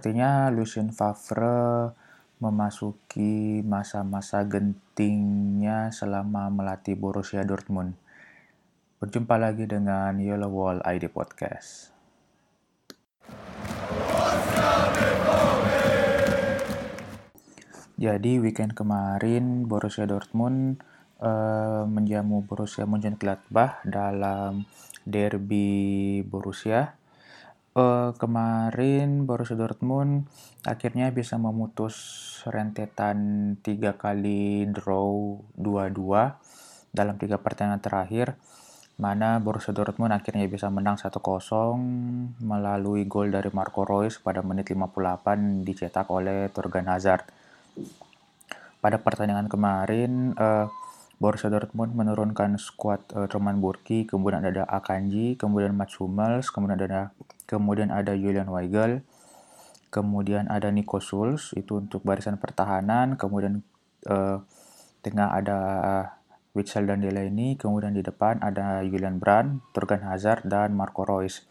Sepertinya Lucien Favre memasuki masa-masa gentingnya selama melatih Borussia Dortmund. Berjumpa lagi dengan Yellow Wall ID Podcast. Jadi weekend kemarin Borussia Dortmund uh, menjamu Borussia Mönchengladbach dalam derby Borussia uh, kemarin Borussia Dortmund akhirnya bisa memutus rentetan tiga kali draw 2-2 dalam tiga pertandingan terakhir mana Borussia Dortmund akhirnya bisa menang 1-0 melalui gol dari Marco Reus pada menit 58 dicetak oleh Thorgan Hazard. Pada pertandingan kemarin, uh, Borussia Dortmund menurunkan skuad uh, Roman Burki, kemudian ada Akanji, kemudian Mats Hummels, kemudian ada kemudian ada Julian Weigel, kemudian ada Nico Schulz itu untuk barisan pertahanan, kemudian uh, tengah ada Witsel dan Delaney, kemudian di depan ada Julian Brand, Torgan Hazard, dan Marco Reus.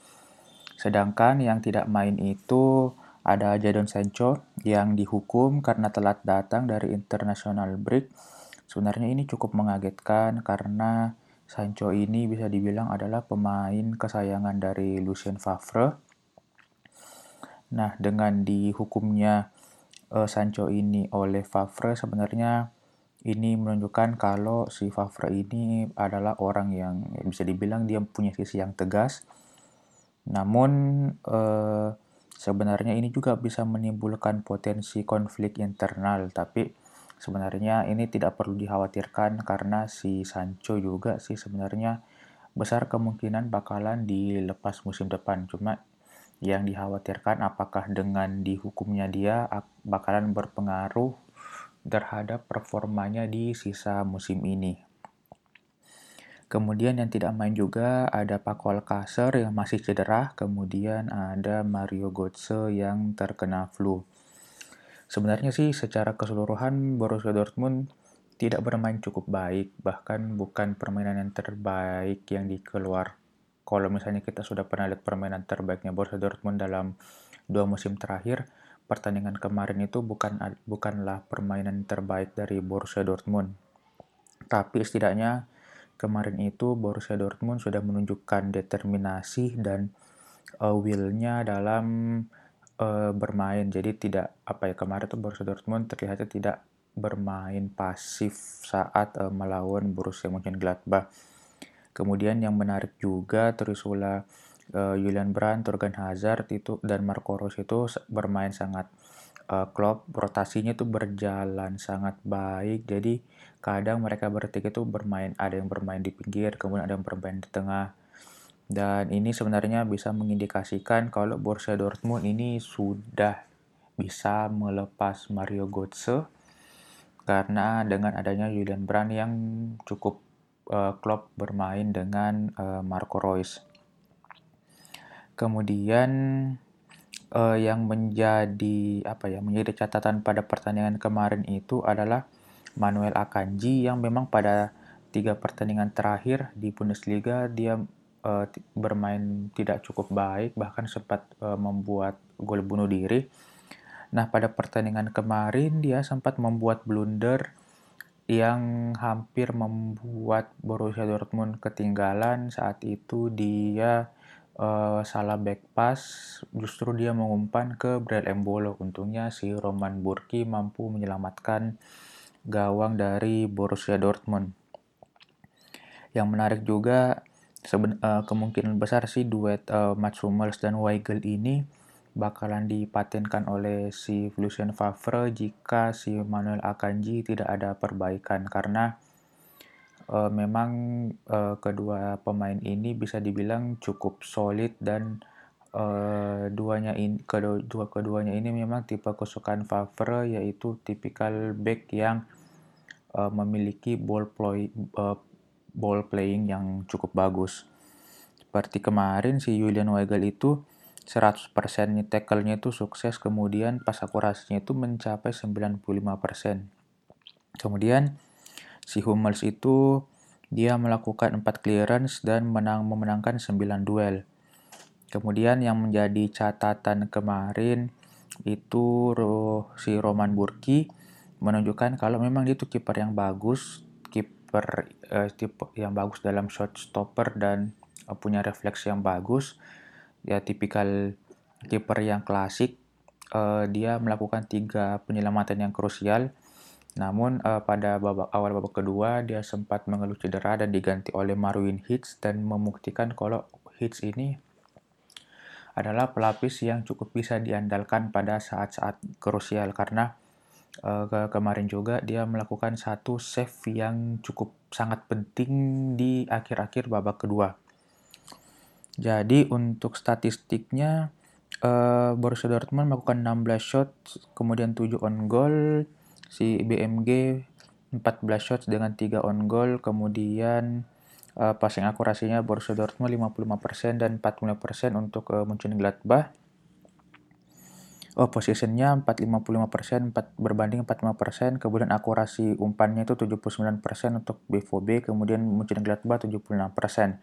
Sedangkan yang tidak main itu ada Jadon Sancho yang dihukum karena telat datang dari international break. Sebenarnya ini cukup mengagetkan karena Sancho ini bisa dibilang adalah pemain kesayangan dari Lucien Favre. Nah, dengan dihukumnya uh, Sancho ini oleh Favre sebenarnya ini menunjukkan kalau si Favre ini adalah orang yang ya bisa dibilang dia punya sisi yang tegas. Namun uh, sebenarnya ini juga bisa menimbulkan potensi konflik internal, tapi sebenarnya ini tidak perlu dikhawatirkan karena si Sancho juga sih sebenarnya besar kemungkinan bakalan dilepas musim depan. Cuma yang dikhawatirkan apakah dengan dihukumnya dia bakalan berpengaruh terhadap performanya di sisa musim ini. Kemudian yang tidak main juga ada Paco Alcacer yang masih cedera, kemudian ada Mario Götze yang terkena flu. Sebenarnya sih secara keseluruhan Borussia Dortmund tidak bermain cukup baik, bahkan bukan permainan yang terbaik yang dikeluar. Kalau misalnya kita sudah pernah lihat permainan terbaiknya Borussia Dortmund dalam dua musim terakhir, pertandingan kemarin itu bukan bukanlah permainan terbaik dari Borussia Dortmund. Tapi setidaknya kemarin itu Borussia Dortmund sudah menunjukkan determinasi dan uh, will-nya dalam uh, bermain. Jadi tidak apa ya kemarin tuh Borussia Dortmund terlihatnya tidak bermain pasif saat uh, melawan Borussia Mönchengladbach. Kemudian yang menarik juga Trisula uh, Julian Brandt, Torgan Hazard itu dan Marco Reus itu bermain sangat uh, klop, rotasinya itu berjalan sangat baik. Jadi kadang mereka bertiga itu bermain ada yang bermain di pinggir, kemudian ada yang bermain di tengah. Dan ini sebenarnya bisa mengindikasikan kalau Borussia Dortmund ini sudah bisa melepas Mario Götze karena dengan adanya Julian Brand yang cukup uh, klop bermain dengan uh, Marco Reus. Kemudian uh, yang menjadi apa ya menjadi catatan pada pertandingan kemarin itu adalah Manuel Akanji yang memang pada tiga pertandingan terakhir di Bundesliga dia uh, bermain tidak cukup baik, bahkan sempat uh, membuat gol bunuh diri. Nah, pada pertandingan kemarin dia sempat membuat blunder yang hampir membuat Borussia Dortmund ketinggalan. Saat itu dia uh, salah back pass, justru dia mengumpan ke Brel Embolo. Untungnya si Roman Burki mampu menyelamatkan gawang dari Borussia Dortmund. Yang menarik juga Seben, uh, kemungkinan besar sih duet uh, Mats Hummels dan Weigel ini bakalan dipatenkan oleh si Lucien Favre jika si Manuel Akanji tidak ada perbaikan. Karena uh, memang uh, kedua pemain ini bisa dibilang cukup solid dan uh, duanya in, kedua, dua keduanya ini memang tipe kesukaan Favre yaitu tipikal back yang uh, memiliki ball play uh, ball playing yang cukup bagus. Seperti kemarin si Julian Weigel itu 100% tackle-nya itu sukses, kemudian pas akurasinya itu mencapai 95%. Kemudian si Hummels itu dia melakukan 4 clearance dan menang memenangkan 9 duel. Kemudian yang menjadi catatan kemarin itu si Roman Burki menunjukkan kalau memang dia itu kiper yang bagus, kiper uh, tipe yang bagus dalam shot stopper dan uh, punya refleks yang bagus. Ya tipikal kiper yang klasik. Uh, dia melakukan tiga penyelamatan yang krusial. Namun uh, pada babak awal babak kedua dia sempat mengeluh cedera dan diganti oleh Marwin Hitz dan membuktikan kalau Hitz ini adalah pelapis yang cukup bisa diandalkan pada saat-saat krusial karena uh, ke kemarin juga dia melakukan satu save yang cukup sangat penting di akhir-akhir babak kedua. Jadi untuk statistiknya uh, Borussia Dortmund melakukan 16 shot, kemudian 7 on goal, si BMG 14 shots dengan 3 on goal, kemudian uh, passing akurasinya Borussia Dortmund 55% dan 45% untuk uh, Mönchengladbach. Oh, positionnya 455%, 4 berbanding 45%, kemudian akurasi umpannya itu 79% untuk BVB, kemudian Mönchengladbach 76%.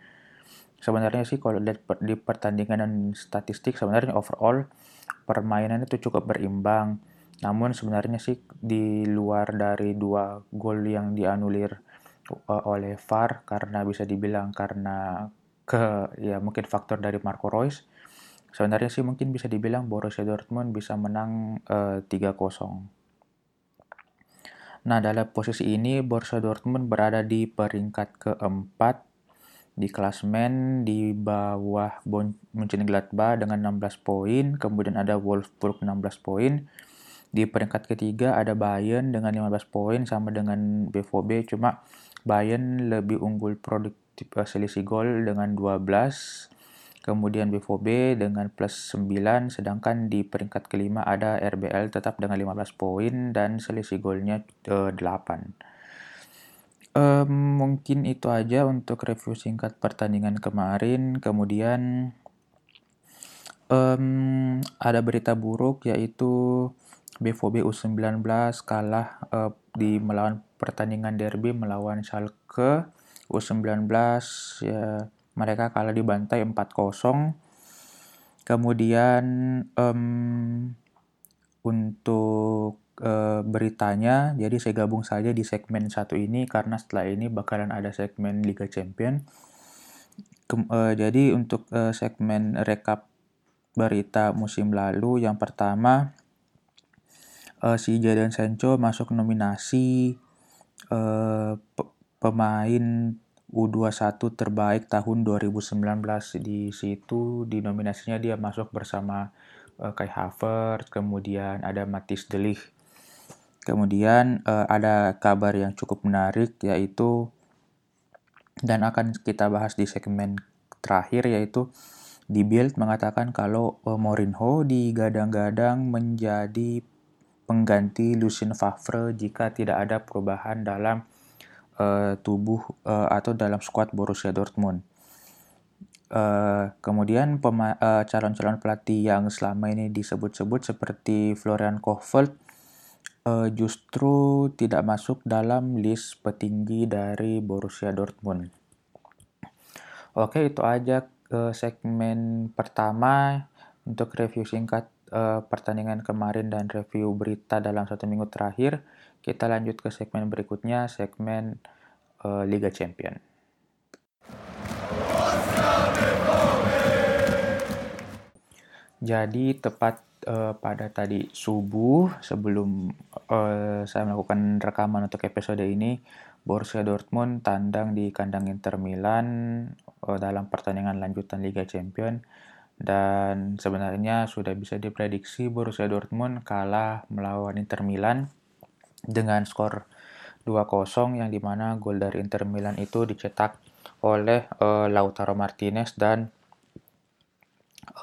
Sebenarnya sih kalau lihat di pertandingan dan statistik sebenarnya overall permainan itu cukup berimbang. Namun sebenarnya sih di luar dari dua gol yang dianulir oleh VAR karena bisa dibilang karena ke ya mungkin faktor dari Marco Reus. Sebenarnya sih mungkin bisa dibilang Borussia Dortmund bisa menang uh, 3-0. Nah, dalam posisi ini Borussia Dortmund berada di peringkat keempat di klasmen di bawah Mönchengladbach dengan 16 poin, kemudian ada Wolfsburg 16 poin, di peringkat ketiga ada Bayern dengan 15 poin sama dengan BVB cuma Bayern lebih unggul produktif uh, selisih gol dengan 12 kemudian BVB dengan plus 9 sedangkan di peringkat kelima ada RBL tetap dengan 15 poin dan selisih golnya uh, 8 um, mungkin itu aja untuk review singkat pertandingan kemarin. Kemudian um, ada berita buruk yaitu BVB U19 kalah uh, di melawan pertandingan derby melawan Schalke U19 ya mereka kalah di bantai 4-0 kemudian um, untuk uh, beritanya jadi saya gabung saja di segmen satu ini karena setelah ini bakalan ada segmen Liga Champion. Kem, uh, jadi untuk uh, segmen rekap berita musim lalu yang pertama uh, si Jadon Sancho masuk nominasi uh, pemain U21 terbaik tahun 2019 di situ di nominasinya dia masuk bersama uh, Kai Havertz kemudian ada Matis Delik kemudian uh, ada kabar yang cukup menarik yaitu dan akan kita bahas di segmen terakhir yaitu di Bild mengatakan kalau uh, Mourinho digadang-gadang menjadi pengganti Lucien Favre jika tidak ada perubahan dalam uh, tubuh uh, atau dalam skuad Borussia Dortmund. Uh, kemudian calon-calon uh, pelatih yang selama ini disebut-sebut seperti Florian Kohfeldt uh, justru tidak masuk dalam list petinggi dari Borussia Dortmund. Oke, itu aja uh, segmen pertama untuk review singkat uh, pertandingan kemarin dan review berita dalam satu minggu terakhir, kita lanjut ke segmen berikutnya, segmen uh, Liga Champion. Jadi tepat uh, pada tadi subuh sebelum uh, saya melakukan rekaman untuk episode ini, Borussia Dortmund tandang di kandang Inter Milan uh, dalam pertandingan lanjutan Liga Champion dan sebenarnya sudah bisa diprediksi Borussia Dortmund kalah melawan Inter Milan dengan skor 2-0 yang di mana gol dari Inter Milan itu dicetak oleh uh, Lautaro Martinez dan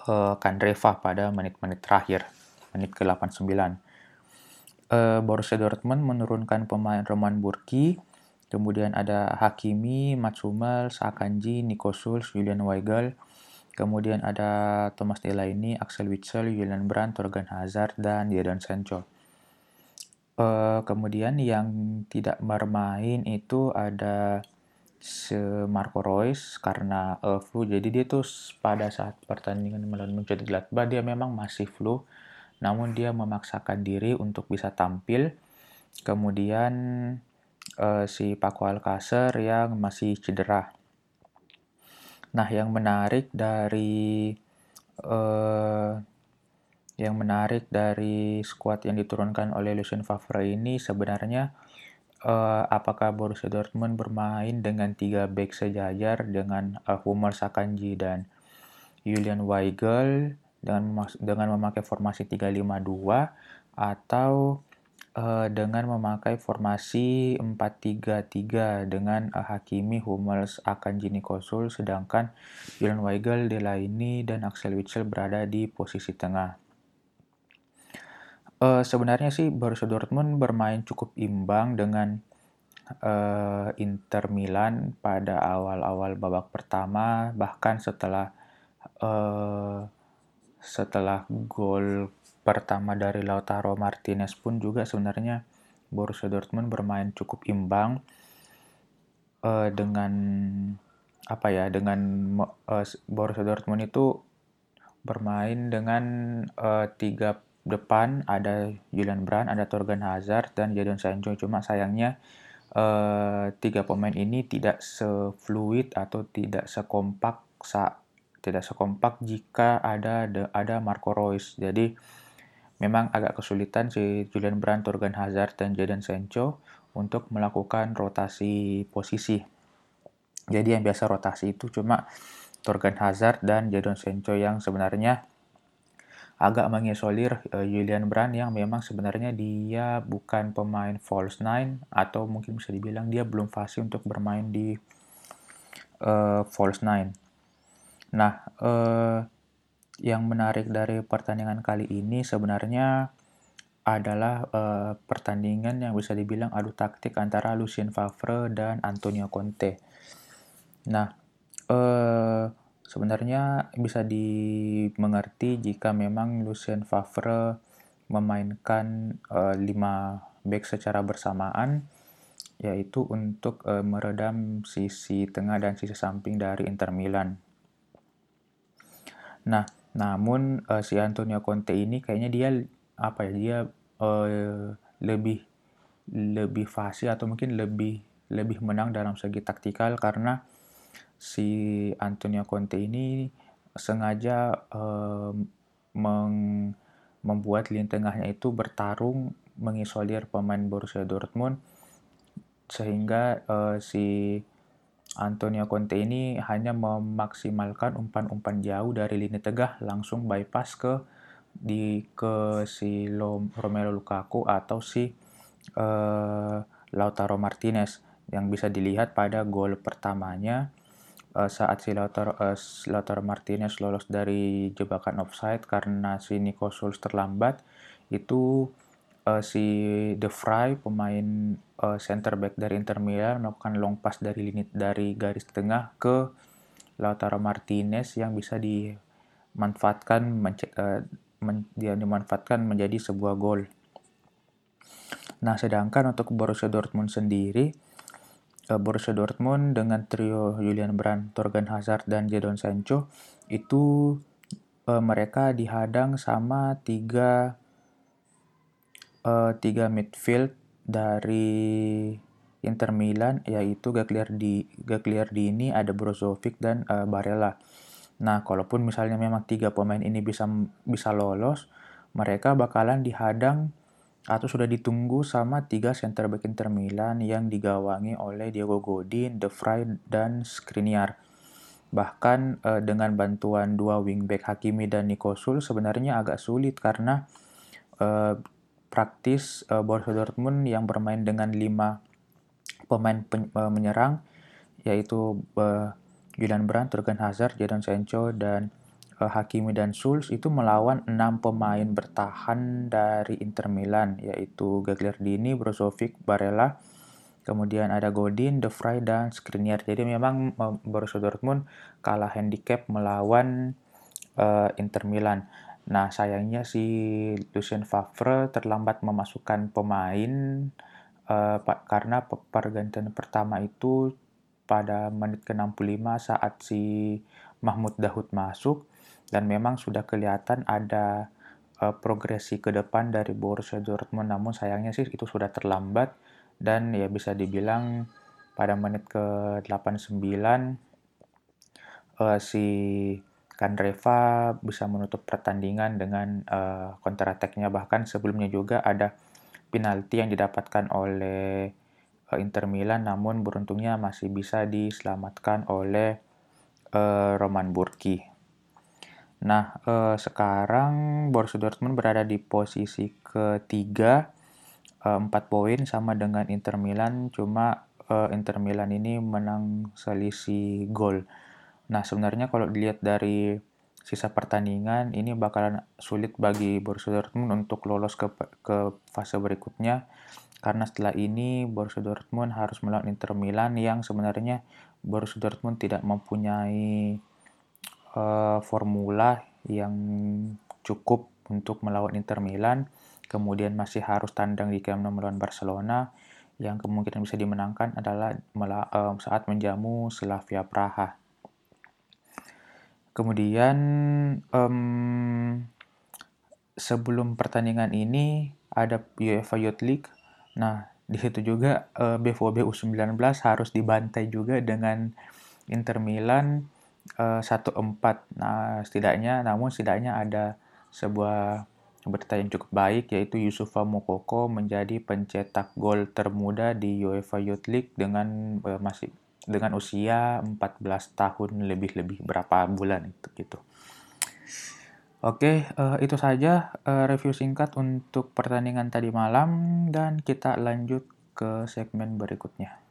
uh, Kandreva pada menit-menit terakhir, menit ke-89. Uh, Borussia Dortmund menurunkan pemain Roman Burki, kemudian ada Hakimi, Mats Hummels, Akanji, Nico Schulz, Julian Weigel, Kemudian ada Thomas Delaney, Axel Witsel, Julian Brandt, Torgan Hazard, dan Jadon Sancho. Uh, kemudian yang tidak bermain itu ada Marco Reus karena uh, flu. Jadi dia tuh pada saat pertandingan melawan Mönchengladbach dia memang masih flu. namun dia memaksakan diri untuk bisa tampil. Kemudian uh, si Paco Alcacer yang masih cedera. Nah, yang menarik dari uh, yang menarik dari skuad yang diturunkan oleh Lucien Favre ini sebenarnya uh, apakah Borussia Dortmund bermain dengan tiga back sejajar dengan uh, Hummels, Akanji dan Julian Weigel dengan dengan memakai formasi 352 atau uh, dengan memakai formasi 433 dengan uh, Hakimi, Hummels, Akanji, Nikosul sedangkan Julian Weigel, Delaini dan Axel Witsel berada di posisi tengah. Uh, sebenarnya sih Borussia Dortmund bermain cukup imbang dengan uh, Inter Milan pada awal-awal babak pertama bahkan setelah uh, setelah gol pertama dari Lautaro Martinez pun juga sebenarnya Borussia Dortmund bermain cukup imbang uh, dengan apa ya dengan uh, Borussia Dortmund itu bermain dengan uh, tiga depan ada Julian Brand, ada Torgan Hazard dan Jadon Sancho. Cuma sayangnya uh, tiga pemain ini tidak sefluid atau tidak sekompak sa tidak sekompak jika ada ada Marco Reus. Jadi memang agak kesulitan si Julian Brand, Torgan Hazard dan Jadon Sancho untuk melakukan rotasi posisi. Jadi yang biasa rotasi itu cuma Torgan Hazard dan Jadon Sancho yang sebenarnya agak mengisolir uh, Julian Brand yang memang sebenarnya dia bukan pemain false nine atau mungkin bisa dibilang dia belum fasih untuk bermain di uh, false nine. Nah, uh, yang menarik dari pertandingan kali ini sebenarnya adalah uh, pertandingan yang bisa dibilang adu taktik antara Lucien Favre dan Antonio Conte. Nah, uh, Sebenarnya bisa dimengerti jika memang Lucien Favre memainkan uh, 5 back secara bersamaan yaitu untuk uh, meredam sisi tengah dan sisi samping dari Inter Milan. Nah, namun uh, si Antonio Conte ini kayaknya dia apa ya dia uh, lebih lebih fasih atau mungkin lebih lebih menang dalam segi taktikal karena si Antonio Conte ini sengaja meng, membuat lini tengahnya itu bertarung mengisolir pemain Borussia Dortmund sehingga uh, si Antonio Conte ini hanya memaksimalkan umpan-umpan jauh dari lini tengah langsung bypass ke di ke si Romelu Lukaku atau si uh, Lautaro Martinez yang bisa dilihat pada gol pertamanya uh, saat si Lautaro, uh, Lautaro Martinez lolos dari jebakan offside karena si Nico Schulz terlambat, itu uh, si De Vrij pemain uh, center back dari Inter Milan melakukan long pass dari lini dari garis tengah ke Lautaro Martinez yang bisa dimanfaatkan uh, men, dimanfaatkan menjadi sebuah gol. Nah, sedangkan untuk Borussia Dortmund sendiri Borussia Dortmund dengan trio Julian Brand, Torgan Hazard, dan Jadon Sancho itu uh, mereka dihadang sama tiga uh, tiga midfield dari Inter Milan yaitu Gagliardi Gagliardi ini ada Brozovic dan uh, Barella. Nah, kalaupun misalnya memang tiga pemain ini bisa bisa lolos, mereka bakalan dihadang atau sudah ditunggu sama tiga center back Inter Milan yang digawangi oleh Diego Godin, De Vrij, dan Skriniar. Bahkan eh, dengan bantuan dua wingback Hakimi dan Nico Sul sebenarnya agak sulit karena eh, praktis eh, Borussia Dortmund yang bermain dengan lima pemain pen, eh, menyerang yaitu eh, Julian Brandt, Jurgen Hazard, Jadon Sancho, dan Hakimi dan Schulz itu melawan enam pemain bertahan dari Inter Milan yaitu Gagliardini, Brozovic, Barella, kemudian ada Godin, De Vrij dan Skriniar. Jadi memang uh, Borussia Dortmund kalah handicap melawan uh, Inter Milan. Nah sayangnya si Lucien Favre terlambat memasukkan pemain uh, karena pergantian pertama itu pada menit ke-65 saat si Mahmud Dahoud masuk dan memang sudah kelihatan ada uh, progresi ke depan dari Borussia Dortmund. Namun sayangnya sih itu sudah terlambat. Dan ya bisa dibilang pada menit ke 89 uh, si Kandreva bisa menutup pertandingan dengan uh, counter attack-nya bahkan sebelumnya juga ada penalti yang didapatkan oleh uh, Inter Milan. Namun beruntungnya masih bisa diselamatkan oleh uh, Roman Burki. Nah, uh, sekarang Borussia Dortmund berada di posisi ketiga, uh, 4 poin sama dengan Inter Milan, cuma uh, Inter Milan ini menang selisih gol. Nah, sebenarnya kalau dilihat dari sisa pertandingan, ini bakalan sulit bagi Borussia Dortmund untuk lolos ke, ke fase berikutnya. Karena setelah ini Borussia Dortmund harus melawan Inter Milan yang sebenarnya Borussia Dortmund tidak mempunyai uh, formula yang cukup untuk melawan Inter Milan. Kemudian masih harus tandang di Camp Nou melawan Barcelona yang kemungkinan bisa dimenangkan adalah uh, saat menjamu Slavia Praha. Kemudian um, sebelum pertandingan ini ada UEFA Youth League. Nah, di situ juga uh, BVB U19 harus dibantai juga dengan Inter Milan eh, 1-4. Nah, setidaknya namun setidaknya ada sebuah berita yang cukup baik yaitu Yusufa Mokoko menjadi pencetak gol termuda di UEFA Youth League dengan uh, masih dengan usia 14 tahun lebih-lebih berapa bulan itu gitu. Oke, uh, itu saja uh, review singkat untuk pertandingan tadi malam dan kita lanjut ke segmen berikutnya.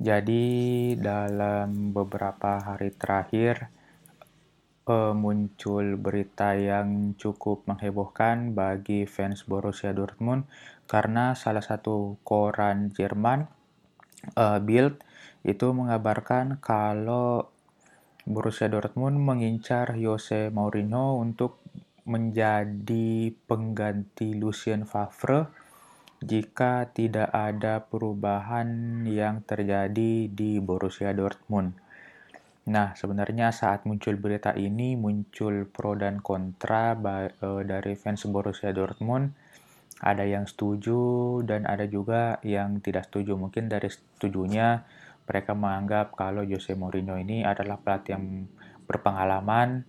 Jadi dalam beberapa hari terakhir uh, muncul berita yang cukup menghebohkan bagi fans Borussia Dortmund karena salah satu koran Jerman uh, Bild itu mengabarkan kalau Borussia Dortmund mengincar Jose Mourinho untuk menjadi pengganti Lucien Favre jika tidak ada perubahan yang terjadi di Borussia Dortmund. Nah, sebenarnya saat muncul berita ini muncul pro dan kontra eh, dari fans Borussia Dortmund. Ada yang setuju dan ada juga yang tidak setuju. Mungkin dari setujunya mereka menganggap kalau Jose Mourinho ini adalah pelatih yang berpengalaman.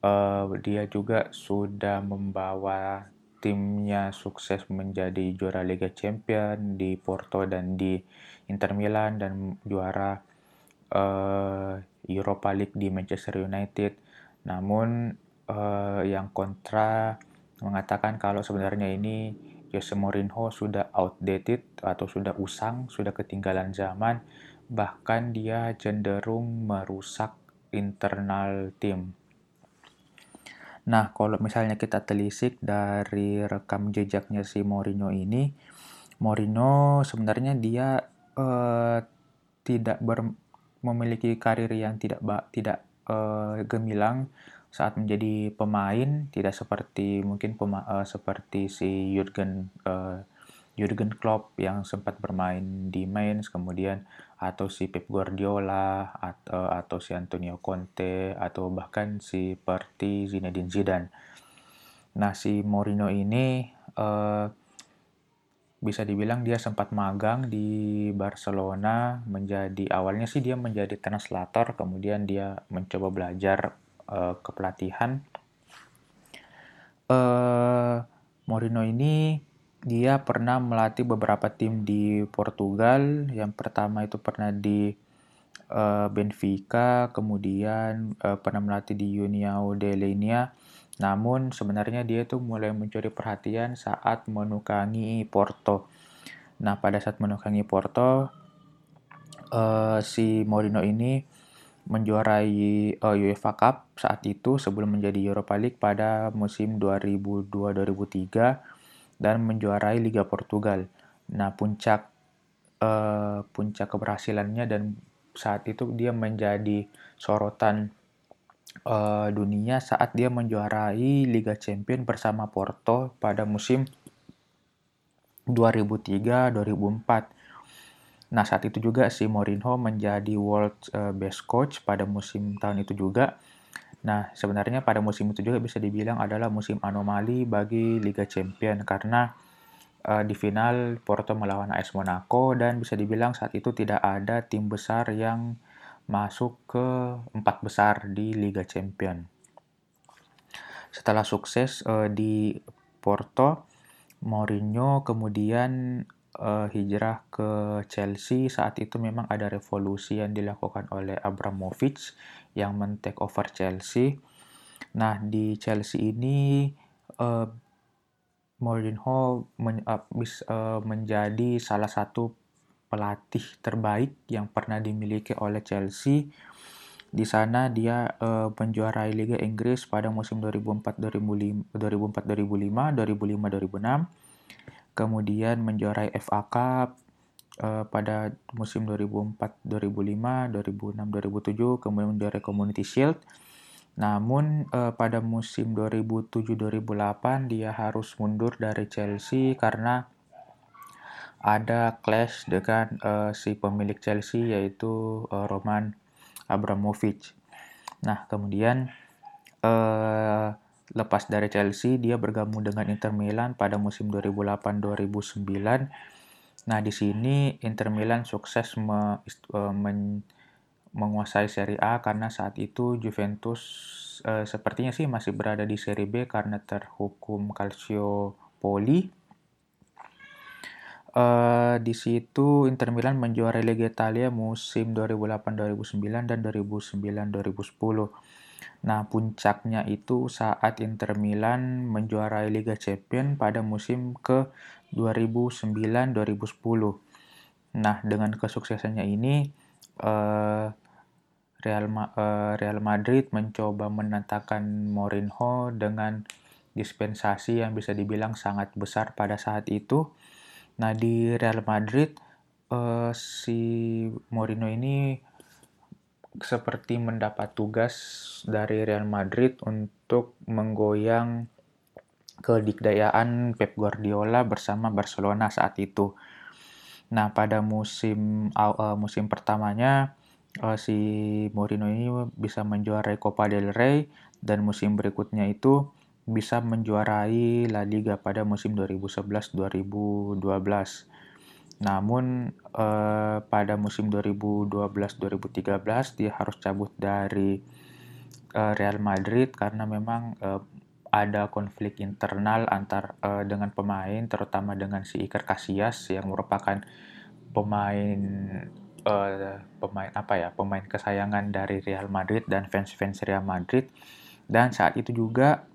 Uh, dia juga sudah membawa timnya sukses menjadi juara Liga Champion di Porto dan di Inter Milan dan juara uh, Europa League di Manchester United. Namun uh, yang kontra mengatakan kalau sebenarnya ini Jose Mourinho sudah outdated atau sudah usang, sudah ketinggalan zaman, bahkan dia cenderung merusak internal tim. Nah, kalau misalnya kita telisik dari rekam jejaknya si Mourinho ini, Mourinho sebenarnya dia uh, tidak ber, memiliki karir yang tidak tidak uh, gemilang saat menjadi pemain tidak seperti mungkin pema, uh, seperti si Jurgen uh, Jurgen Klopp yang sempat bermain di Mainz kemudian atau si Pep Guardiola atau atau si Antonio Conte atau bahkan si seperti Zinedine Zidane. Nah si Mourinho ini uh, bisa dibilang dia sempat magang di Barcelona menjadi awalnya sih dia menjadi translator kemudian dia mencoba belajar uh, kepelatihan uh, Mourinho ini dia pernah melatih beberapa tim di Portugal. Yang pertama itu pernah di uh, Benfica kemudian uh, pernah melatih di União de Lenia namun sebenarnya dia tuh mulai mencuri perhatian saat menukangi Porto. Nah pada saat menukangi Porto, uh, si Mourinho ini menjuarai uh, UEFA Cup saat itu sebelum menjadi Europa League pada musim 2002-2003 dan menjuarai Liga Portugal. Nah puncak uh, puncak keberhasilannya dan saat itu dia menjadi sorotan uh, dunia saat dia menjuarai Liga Champions bersama Porto pada musim 2003-2004. Nah, saat itu juga si Mourinho menjadi world uh, best coach pada musim tahun itu juga. Nah, sebenarnya pada musim itu juga bisa dibilang adalah musim anomali bagi Liga Champion karena uh, di final Porto melawan AS Monaco dan bisa dibilang saat itu tidak ada tim besar yang masuk ke empat besar di Liga Champion. Setelah sukses uh, di Porto, Mourinho kemudian uh, hijrah ke Chelsea. Saat itu memang ada revolusi yang dilakukan oleh Abramovich yang men-take over Chelsea. Nah, di Chelsea ini uh, Mourinho men, uh, menjadi salah satu pelatih terbaik yang pernah dimiliki oleh Chelsea. Di sana dia uh, menjuarai Liga Inggris pada musim 2004-2005, 2004-2005, 2005-2006. Kemudian menjuarai FA Cup, uh, pada musim 2004, 2005, 2006, 2007, kemudian menjuarai Community Shield. Namun uh, pada musim 2007-2008 dia harus mundur dari Chelsea karena ada clash dengan uh, si pemilik Chelsea yaitu uh, Roman Abramovich. Nah, kemudian uh, lepas dari Chelsea dia bergabung dengan Inter Milan pada musim 2008-2009 Nah, di sini Inter Milan sukses me, uh, men, menguasai Serie A karena saat itu Juventus uh, sepertinya sih masih berada di Serie B karena terhukum Calciopoli. Uh, di situ Inter Milan menjuarai Liga Italia musim 2008-2009 dan 2009-2010. Nah, puncaknya itu saat Inter Milan menjuarai Liga Champions pada musim ke 2009-2010. Nah, dengan kesuksesannya ini uh, Real, uh, Real Madrid mencoba menantangkan Mourinho dengan dispensasi yang bisa dibilang sangat besar pada saat itu. Nah, di Real Madrid uh, si Mourinho ini seperti mendapat tugas dari Real Madrid untuk menggoyang kedikdayaan Pep Guardiola bersama Barcelona saat itu. Nah, pada musim uh, musim pertamanya uh, si Mourinho ini bisa menjuarai Copa del Rey dan musim berikutnya itu bisa menjuarai La Liga pada musim 2011-2012. Namun eh, pada musim 2012-2013 dia harus cabut dari eh, Real Madrid karena memang eh, ada konflik internal antar eh, dengan pemain terutama dengan si Iker Casillas yang merupakan pemain uh, pemain apa ya pemain kesayangan dari Real Madrid dan fans-fans Real Madrid. Dan saat itu juga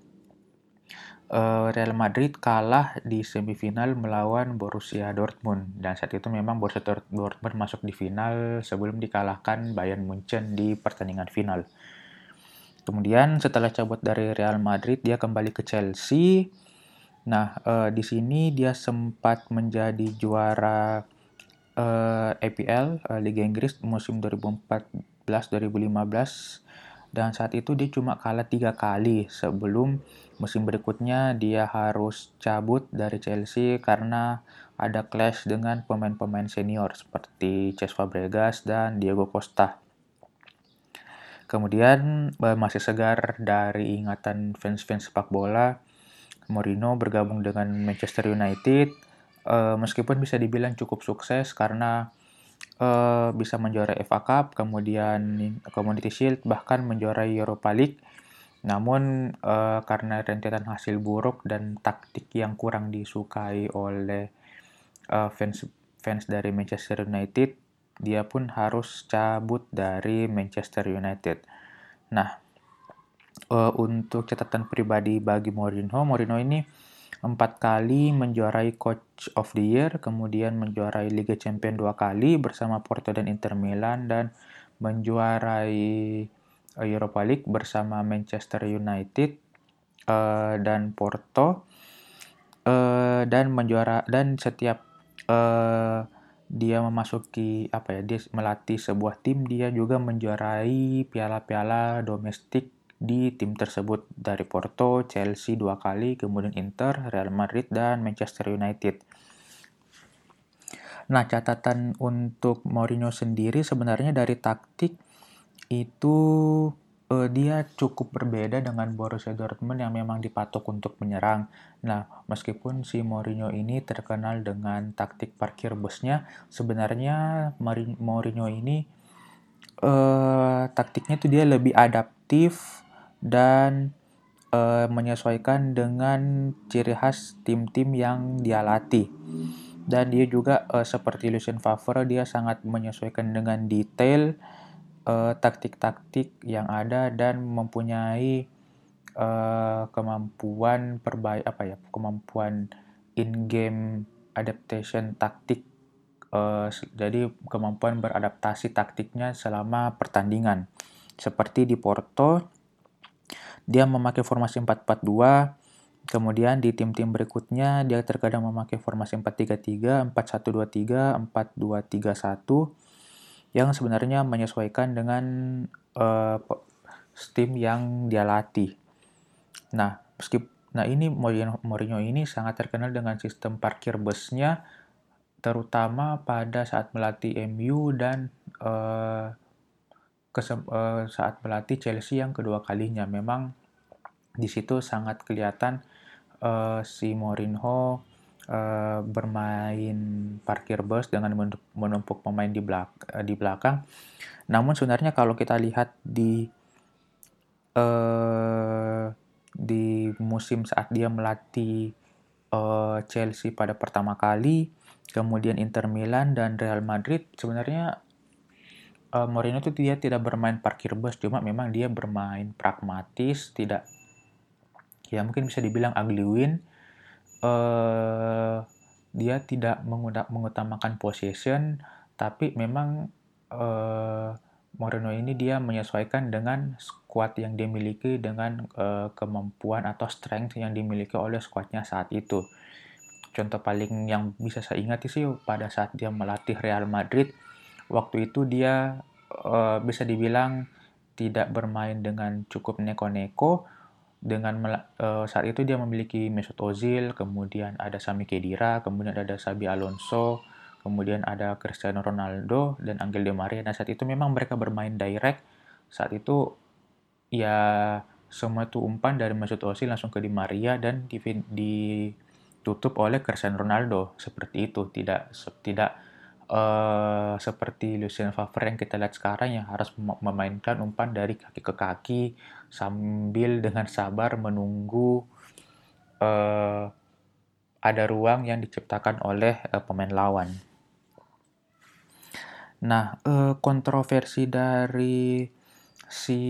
Real Madrid kalah di semifinal melawan Borussia Dortmund dan saat itu memang Borussia Dortmund masuk di final sebelum dikalahkan Bayern Munchen di pertandingan final. Kemudian setelah cabut dari Real Madrid dia kembali ke Chelsea. Nah, uh, di sini dia sempat menjadi juara eh, APL uh, Liga Inggris musim 2014-2015 dan saat itu dia cuma kalah tiga kali sebelum musim berikutnya dia harus cabut dari Chelsea karena ada clash dengan pemain-pemain senior seperti Cesc Fabregas dan Diego Costa. Kemudian masih segar dari ingatan fans-fans sepak bola, Mourinho bergabung dengan Manchester United. Uh, meskipun bisa dibilang cukup sukses karena uh, bisa menjuarai FA Cup, kemudian Community Shield, bahkan menjuarai Europa League. Namun uh, karena rentetan hasil buruk dan taktik yang kurang disukai oleh uh, fans fans dari Manchester United, dia pun harus cabut dari Manchester United. Nah, uh, untuk catatan pribadi bagi Mourinho, Mourinho ini empat kali menjuarai Coach of the Year, kemudian menjuarai Liga Champions dua kali bersama Porto dan Inter Milan, dan menjuarai Europa League bersama Manchester United uh, dan Porto, uh, dan menjuara dan setiap uh, dia memasuki apa ya dia melatih sebuah tim dia juga menjuarai piala-piala domestik di tim tersebut dari Porto, Chelsea dua kali, kemudian Inter, Real Madrid, dan Manchester United. Nah, catatan untuk Mourinho sendiri sebenarnya dari taktik itu uh, dia cukup berbeda dengan Borussia Dortmund yang memang dipatok untuk menyerang. Nah, meskipun si Mourinho ini terkenal dengan taktik parkir busnya, sebenarnya Mourinho ini uh, taktiknya itu dia lebih adaptif dan uh, menyesuaikan dengan ciri khas tim-tim yang dia latih dan dia juga uh, seperti Lucien Favre dia sangat menyesuaikan dengan detail eh, taktik-taktik yang ada dan mempunyai uh, kemampuan perbaik apa ya kemampuan in game adaptation taktik uh, jadi kemampuan beradaptasi taktiknya selama pertandingan. Seperti di Porto dia memakai formasi 442 Kemudian di tim-tim berikutnya dia terkadang memakai formasi 4-3-3, 4-1-2-3, 4-2-3-1 yang sebenarnya menyesuaikan dengan uh, tim yang dia latih. Nah, meskipun nah ini Mourinho ini sangat terkenal dengan sistem parkir busnya terutama pada saat melatih MU dan uh, uh, saat melatih Chelsea yang kedua kalinya. Memang di situ sangat kelihatan uh, si Mourinho uh, bermain parkir bus dengan menumpuk pemain di, belak uh, di belakang. Namun sebenarnya kalau kita lihat di uh, di musim saat dia melatih uh, Chelsea pada pertama kali, kemudian Inter Milan dan Real Madrid, sebenarnya uh, Mourinho itu dia tidak bermain parkir bus, cuma memang dia bermain pragmatis, tidak ya mungkin bisa dibilang ugly win uh, dia tidak mengutamakan possession tapi memang uh, Mourinho ini dia menyesuaikan dengan squad yang dimiliki dengan uh, kemampuan atau strength yang dimiliki oleh squadnya saat itu. Contoh paling yang bisa saya ingat sih pada saat dia melatih Real Madrid, waktu itu dia uh, bisa dibilang tidak bermain dengan cukup neko-neko, dengan uh, saat itu dia memiliki Mesut Ozil, kemudian ada Sami Khedira, kemudian ada Sabi Alonso, kemudian ada Cristiano Ronaldo dan Angel Di Maria. Nah saat itu memang mereka bermain direct. Saat itu ya semua itu umpan dari Mesut Ozil langsung ke Di Maria dan ditutup oleh Cristiano Ronaldo seperti itu. Tidak tidak uh, seperti Lucien Favre yang kita lihat sekarang yang harus memainkan umpan dari kaki ke kaki sambil dengan sabar menunggu uh, ada ruang yang diciptakan oleh uh, pemain lawan. Nah, uh, kontroversi dari si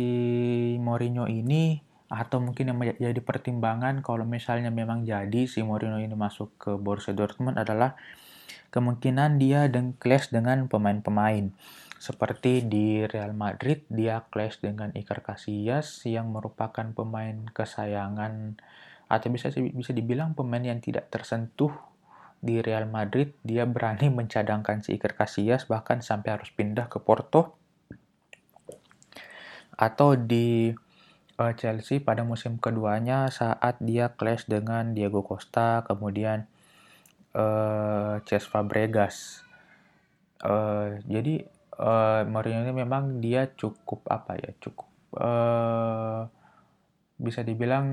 Mourinho ini atau mungkin yang menjadi pertimbangan kalau misalnya memang jadi si Mourinho ini masuk ke Borussia Dortmund adalah kemungkinan dia dan clash dengan pemain-pemain. Seperti di Real Madrid, dia clash dengan Iker Casillas yang merupakan pemain kesayangan atau bisa bisa dibilang pemain yang tidak tersentuh di Real Madrid. Dia berani mencadangkan si Iker Casillas bahkan sampai harus pindah ke Porto. Atau di uh, Chelsea pada musim keduanya saat dia clash dengan Diego Costa, kemudian uh, Cesc Fabregas. Uh, jadi uh, Mourinho ini memang dia cukup apa ya cukup uh, bisa dibilang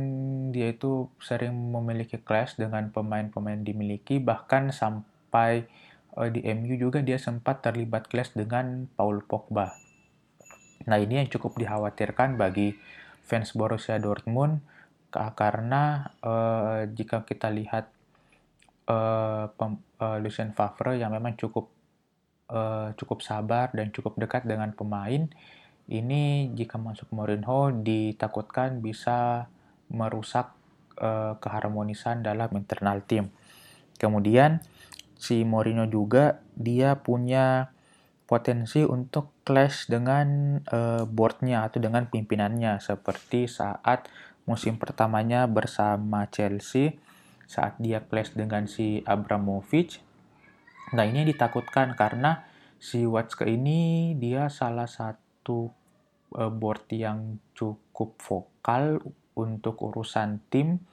dia itu sering memiliki clash dengan pemain-pemain dimiliki bahkan sampai uh, di MU juga dia sempat terlibat clash dengan Paul Pogba. Nah ini yang cukup dikhawatirkan bagi fans Borussia Dortmund karena uh, jika kita lihat uh, uh, Lucien Favre yang memang cukup uh, cukup sabar dan cukup dekat dengan pemain, ini jika masuk Mourinho ditakutkan bisa merusak uh, keharmonisan dalam internal tim. Kemudian si Mourinho juga dia punya potensi untuk clash dengan uh, boardnya atau dengan pimpinannya seperti saat musim pertamanya bersama Chelsea saat dia clash dengan si Abramovich. Nah ini ditakutkan karena si Watske ini dia salah satu uh, board yang cukup vokal untuk urusan tim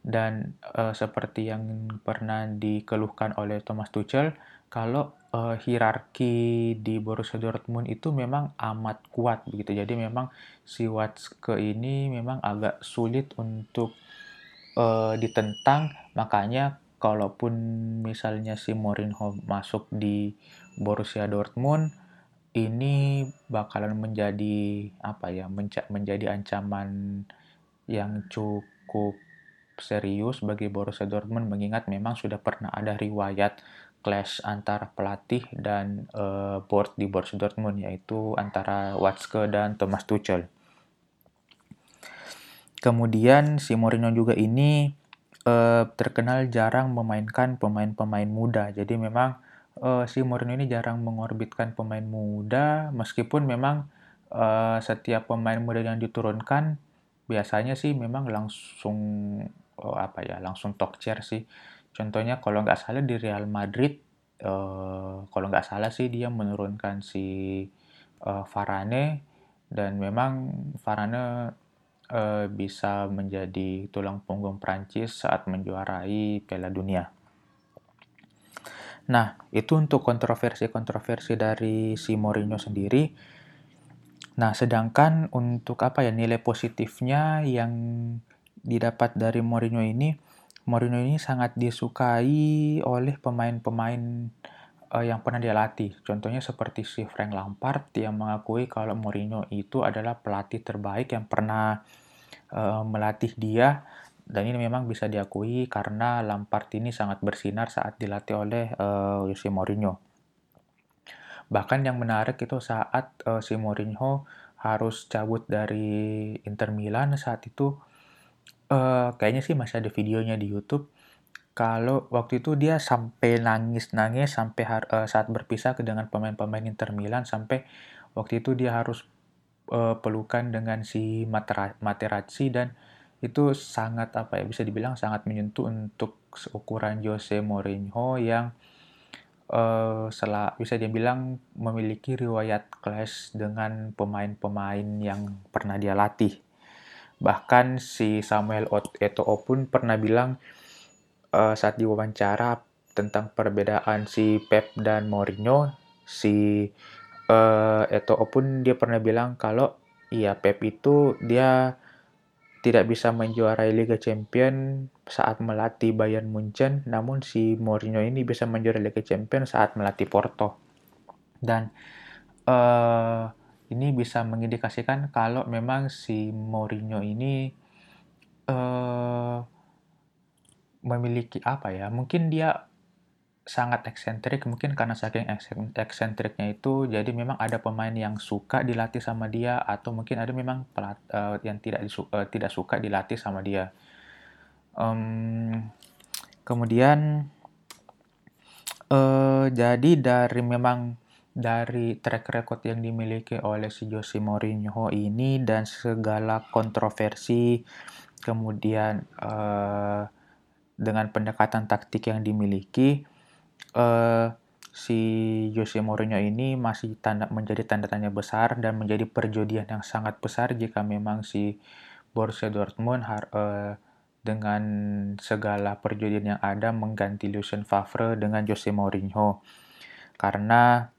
dan uh, seperti yang pernah dikeluhkan oleh Thomas Tuchel kalau uh, hierarki di Borussia Dortmund itu memang amat kuat begitu. Jadi memang si Watzke ini memang agak sulit untuk uh, ditentang. Makanya kalaupun misalnya si Mourinho masuk di Borussia Dortmund ini bakalan menjadi apa ya menjadi ancaman yang cukup serius bagi Borussia Dortmund mengingat memang sudah pernah ada riwayat clash antara pelatih dan uh, board di Borussia Dortmund yaitu antara Watzke dan Thomas Tuchel. Kemudian si Mourinho juga ini uh, terkenal jarang memainkan pemain-pemain muda. Jadi memang uh, si Mourinho ini jarang mengorbitkan pemain muda. Meskipun memang uh, setiap pemain muda yang diturunkan biasanya sih memang langsung oh, apa ya langsung talk chair sih. Contohnya kalau nggak salah di Real Madrid, uh, kalau nggak salah sih dia menurunkan si uh, Varane. Dan memang Varane uh, bisa menjadi tulang punggung Prancis saat menjuarai Piala Dunia. Nah, itu untuk kontroversi-kontroversi dari si Mourinho sendiri. Nah, sedangkan untuk apa ya nilai positifnya yang didapat dari Mourinho ini, Mourinho ini sangat disukai oleh pemain-pemain uh, yang pernah dia latih. Contohnya seperti si Frank Lampard yang mengakui kalau Mourinho itu adalah pelatih terbaik yang pernah uh, melatih dia dan ini memang bisa diakui karena Lampard ini sangat bersinar saat dilatih oleh uh, Jose Mourinho. Bahkan yang menarik itu saat uh, si Mourinho harus cabut dari Inter Milan saat itu uh, kayaknya sih masih ada videonya di YouTube. Kalau waktu itu dia sampai nangis-nangis sampai uh, saat berpisah dengan pemain-pemain Inter Milan sampai waktu itu dia harus uh, pelukan dengan si Materazzi dan itu sangat apa ya bisa dibilang sangat menyentuh untuk ukuran Jose Mourinho yang uh, selah, bisa dibilang memiliki riwayat clash dengan pemain-pemain yang pernah dia latih. Bahkan si Samuel Eto'o pun pernah bilang uh, saat diwawancara tentang perbedaan si Pep dan Mourinho, si uh, Eto'o pun dia pernah bilang kalau iya Pep itu dia tidak bisa menjuarai Liga Champion saat melatih Bayern Munchen, namun si Mourinho ini bisa menjuarai Liga Champion saat melatih Porto. Dan uh, ini bisa mengindikasikan kalau memang si Mourinho ini uh, memiliki apa ya? Mungkin dia sangat eksentrik mungkin karena saking eksentriknya itu jadi memang ada pemain yang suka dilatih sama dia atau mungkin ada memang pelat, uh, yang tidak disu uh, tidak suka dilatih sama dia. Um, kemudian uh, jadi dari memang dari track record yang dimiliki oleh si Jose Mourinho ini dan segala kontroversi kemudian uh, dengan pendekatan taktik yang dimiliki uh, si Jose Mourinho ini masih tanda menjadi tanda tanya besar dan menjadi perjudian yang sangat besar jika memang si Borussia Dortmund har, uh, dengan segala perjudian yang ada mengganti Lucien Favre dengan Jose Mourinho. Karena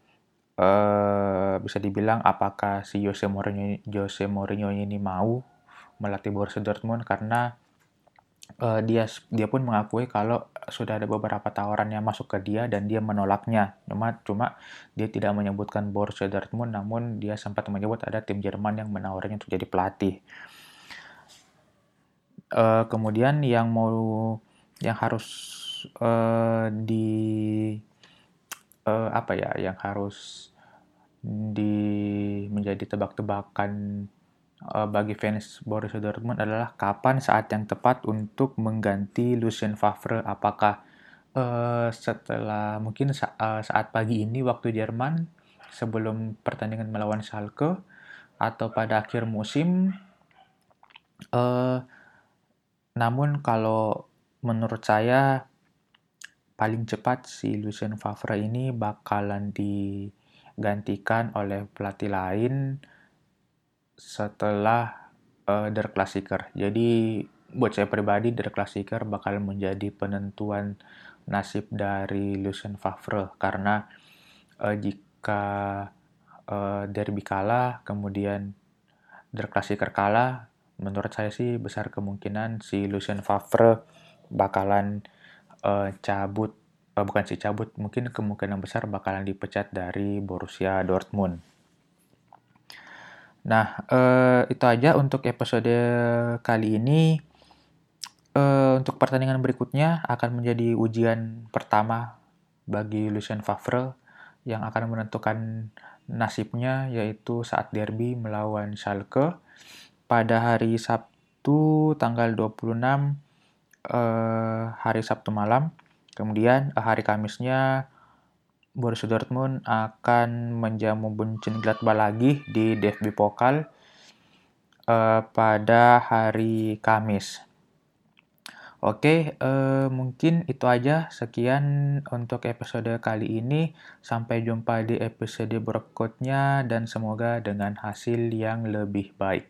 uh, bisa dibilang apakah si Jose Mourinho, Jose Mourinho ini mau melatih Borussia Dortmund? Karena uh, dia dia pun mengakui kalau sudah ada beberapa tawaran yang masuk ke dia dan dia menolaknya. Cuma cuma dia tidak menyebutkan Borussia Dortmund namun dia sempat menyebut ada tim Jerman yang menawarinya untuk jadi pelatih. Uh, kemudian yang mau yang harus uh, di uh, apa ya yang harus di menjadi tebak-tebakan uh, bagi fans Borussia Dortmund adalah kapan saat yang tepat untuk mengganti Lucien Favre? Apakah uh, setelah mungkin sa uh, saat pagi ini waktu Jerman sebelum pertandingan melawan Schalke atau pada akhir musim? Uh, namun kalau menurut saya paling cepat si Lucien Favre ini bakalan digantikan oleh pelatih lain setelah uh, Der Klassiker. Jadi buat saya pribadi Der Klassiker bakal menjadi penentuan nasib dari Lucien Favre karena uh, jika uh, derby kalah kemudian Der Klassiker kalah menurut saya sih besar kemungkinan si Lucien Favre bakalan uh, cabut uh, bukan si cabut mungkin kemungkinan besar bakalan dipecat dari Borussia Dortmund. Nah, uh, itu aja untuk episode kali ini. Uh, untuk pertandingan berikutnya akan menjadi ujian pertama bagi Lucien Favre yang akan menentukan nasibnya yaitu saat derby melawan Schalke pada hari Sabtu tanggal 26 eh, hari Sabtu malam. Kemudian eh, hari Kamisnya Borussia Dortmund akan menjamu Gladbach lagi di DFB Pokal eh, pada hari Kamis. Oke, eh, mungkin itu aja. Sekian untuk episode kali ini. Sampai jumpa di episode berikutnya dan semoga dengan hasil yang lebih baik.